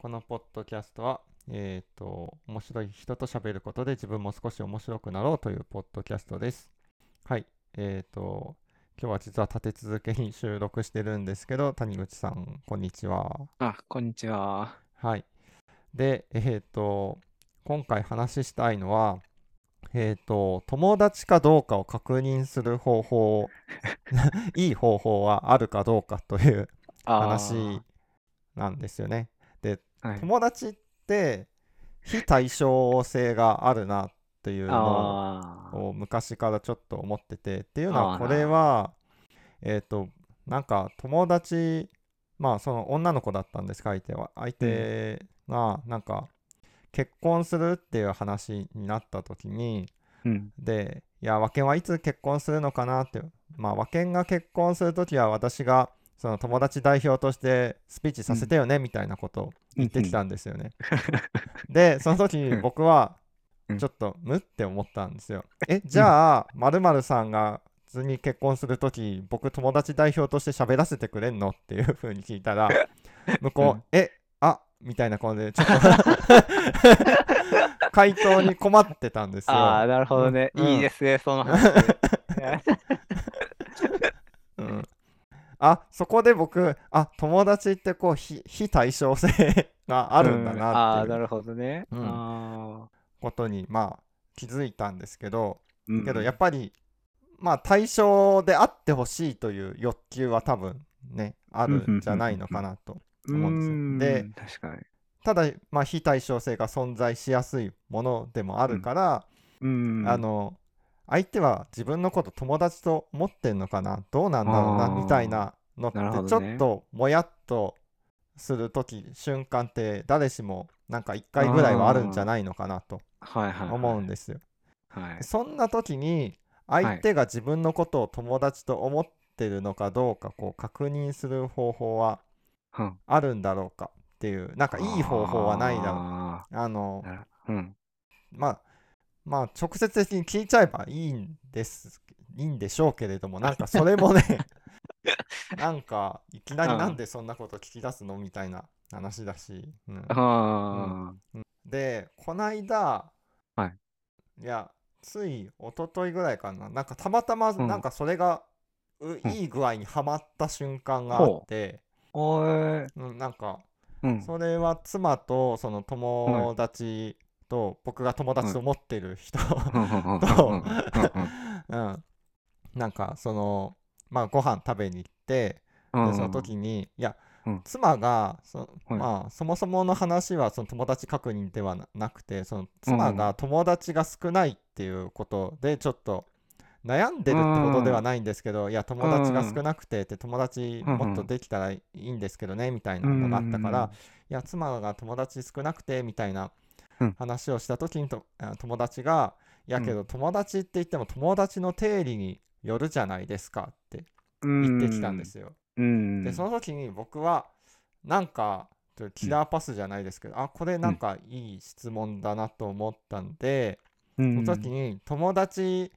このポッドキャストは、えっ、と、面白い人と喋ることで自分も少し面白くなろうというポッドキャストです。はい。えっ、と、今日は実は立て続けに収録してるんですけど、谷口さん、こんにちは。あ、こんにちは。はい。で、えっ、と、今回話したいのは、えっ、と、友達かどうかを確認する方法、いい方法はあるかどうかというあ話ーなんですよね。で、はい。友達って非対称性があるなっていうのを昔からちょっと思っててっていうのはこれはえっ、となんか友達まあその女の子だったんです相手は相手がなんか結婚するっていう話になった時にうん。でいや和健はいつ結婚するのかなってまあ和健が結婚する時は私がその友達代表としてスピーチさせてよねみたいなことを言ってきたんですよね。でその時に僕はうんちょっとむって思ったんですよ。えじゃあ〇〇さんが普通に結婚する時僕友達代表として喋らせてくれんのっていう風に聞いたら 向こう、うんえあみたいな感じでちょっと 回答に困ってたんですよ。ああ、なるほどね。うんいいですね、その話。うん、あそこで僕あ友達ってこう非非対称性があるんだうんなっていうなるほどね。うん。あことにまあ気づいたんですけどーけどやっぱりまあ対象であってほしいという欲求は多分ねあるんじゃないのかなと思うんですよ。でうん確かに。ただまあ非対称性が存在しやすいものでもあるから、うん。あの相手は自分のこと友達と思ってんのかな？どうなんだろうなみたいなのってちょっともやっとする時瞬間って誰しもなんか1回ぐらいはあるんじゃないのかなと。思うんですよ。はい。そんな時に相手が自分のことを友達と思ってるのかどうかこう確認する方法はうんあるんだろうかっていうなんかいい方法はないだろう。ああの。まあまあ直接的に聞いちゃえばいいんですいいんでしょうけれどもなんかそれもね なんかいきなりなんでそんなこと聞き出すのみたいな話だし、うん。あでこないだはい。いやつい一昨日ぐらいかな。なんかたまたまん。なんかそれが、ううん。いい具合にはまった瞬間があって。う。ん、なんかうん。それは妻とその友達と僕が友達と思ってる人、とうん。なんかそのまあご飯食べに行ってうん。でその時にいや、うん。妻がそ,、はいまあ、そもそもの話はその友達確認ではななくてその妻が友達が少ないっていうことでちょっと悩んでるってことではないんですけど、いや友達が少なくてって友達もっとできたらいいんですけどねみたいなのがあったから、いや妻が友達少なくてみたいなうん話をした時にとあ友達が「いやけど友達って言っても友達の定理によるじゃないですか」って言ってきたんですよ。うん。でその時に僕はなんかキラーパスじゃないですけど、あこれなんかいい質問だなと思ったんで、うん、その時に友達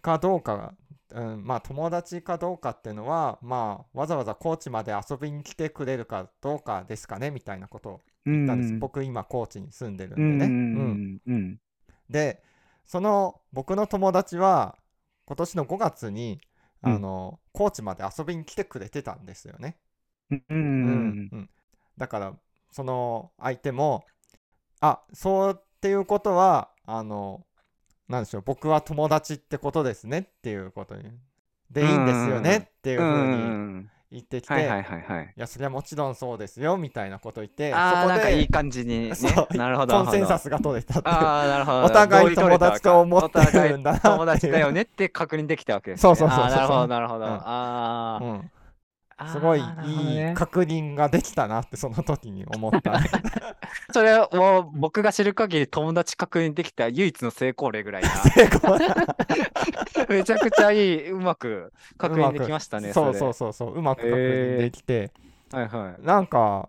かどうか、うん、まあ友達かどうかっていうのはまあわざわざ高知まで遊びに来てくれるかどうかですかねみたいなことを言ったんです、僕今高知に住んでるんでね、うんうんうんでその僕の友達は今年の5月にあうん。の、高知まで遊びに来てくれてたんですよね、うんううんんうん。だからその相手もあそうっていうことはあのなんでしょう僕は友達ってことですねっていうことにでいいんですよねっていううふうにん言ってきて、はいはいはいはい。いやそれはもちろんそうですよみたいなこと言ってああ、そこでなんかいい感じにね そう。なるほど。コンセンサス。スが取れたっていうああ、なるほど。お互い友達と思ってるんだな友達だよねって確認できたわけです、ね。そうそうそうそうなるほど、なるほど。うんあーうん。すごいいいね確認ができたなってその時に思った。それはもう僕が知る限り友達確認できた唯一の成功例ぐらいな。成功 めちゃくちゃいい、うまく確認できましたね。そうれそうそうそううまく確認できて、はいはい。なんか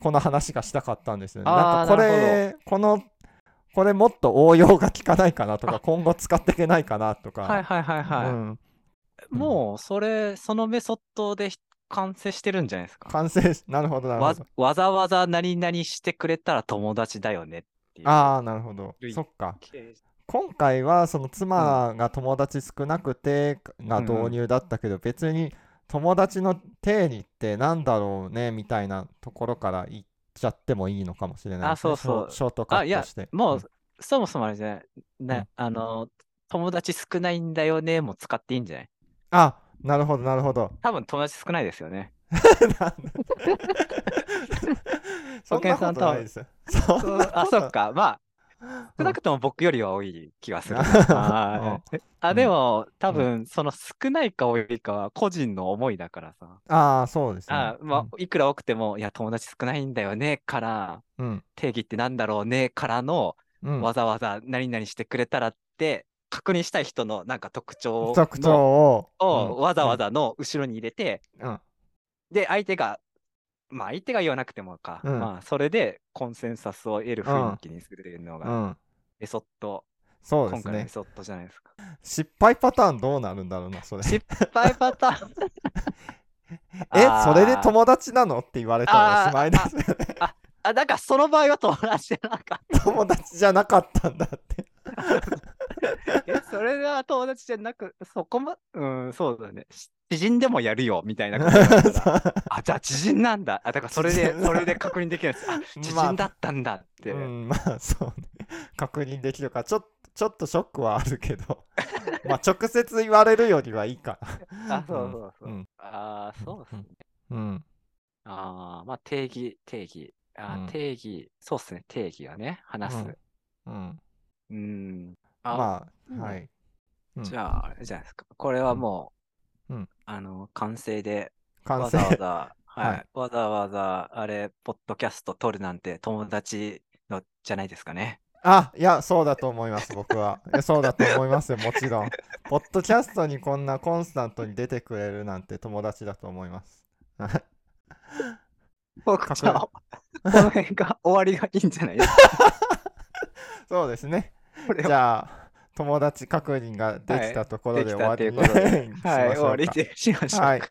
この話がしたかったんですよね。なんかこれこのこれもっと応用が効かないかなとか今後使っていけないかなとか。はいはいはいはい。うんもうそれ、そのメソッドでひ完成してるんじゃないですか。完成し、なるほど、なるほわど。わざわざ何々してくれたら友達だよねっていう。ああ、なるほど。類そっか。系今回はその妻が友達少なくてが導入だったけど、別に友達の定義ってなんだろうねみたいなところから言っちゃってもいいのかもしれないあですね。そうそうショショートカあ、いやットして。もう、んそもそもあれじゃない。ね、うんあの、友達少ないんだよねも使っていいんじゃない？あ、なるほど、なるほど。多分友達少ないですよね。そんなことないですよ。そあ、そっか。まあ、少なくとも僕よりは多い気がするあ、でも、多分、その少ないか多いかは個人の思いだからさ。ああ、そうですね。あ、まあ、いくら多くても、いや、友達少ないんだよねから、うん、定義ってなんだろうねからの、うん、わざわざ何々してくれたらって、確認したい人のなんか特徴の特徴を、をわざわざ、ざの後ろに入れて、うん、で、相手が、まあ相手が言わなくてもか、うんまあそれでコンセンサスを得る雰囲気にするっていうのが、うん、メソッド、そうですね今回のメ。ソッドじゃないですか。失敗パターンどうなるんだろうな、それ。失敗パターン？え、それで友達なのって言われたらおしまいですよね。あ、だからその場合は友達じゃなかっ友達じゃなかったんだって。それは友達じゃなく、そこま、うん、そうだね。し知人でもやるよ、みたいなことだったら。あ、じゃあ知人なんだ。あ、だからそれで、それで確認できるんです。あ、知人だったんだって。うん、まあそうね。確認できるから、ちょちょっとショックはあるけど、まあ直接言われるよりはいいかな。あ、そうそうそう。うんああ、そうですね。うん。ああ、まあ定義、定義。あーうん定義、そうっすね、定義はね、話す。うん。うん。あ、まうんあ、はい。うんじゃあ、あれじゃないですか。これはもう、うんあの、完成で、完成わざ。わざ、はい、はいわざわざ、あれ、ポッドキャスト撮るなんて友達のじゃないですかね。あ、いや、そうだと思います、僕は。そうだと思いますよ、もちろん。ポッドキャストにこんなコンスタントに出てくれるなんて友達だと思います。は い僕、確じゃあ、この辺が終わりがいいんじゃないですか？そうですね。じはゃあ、友達確認ができたところで終わりにといい、終わりでしましょうか。はい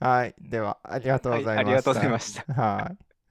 はい、では、ありがとうございました。はいありがとうございました。はい。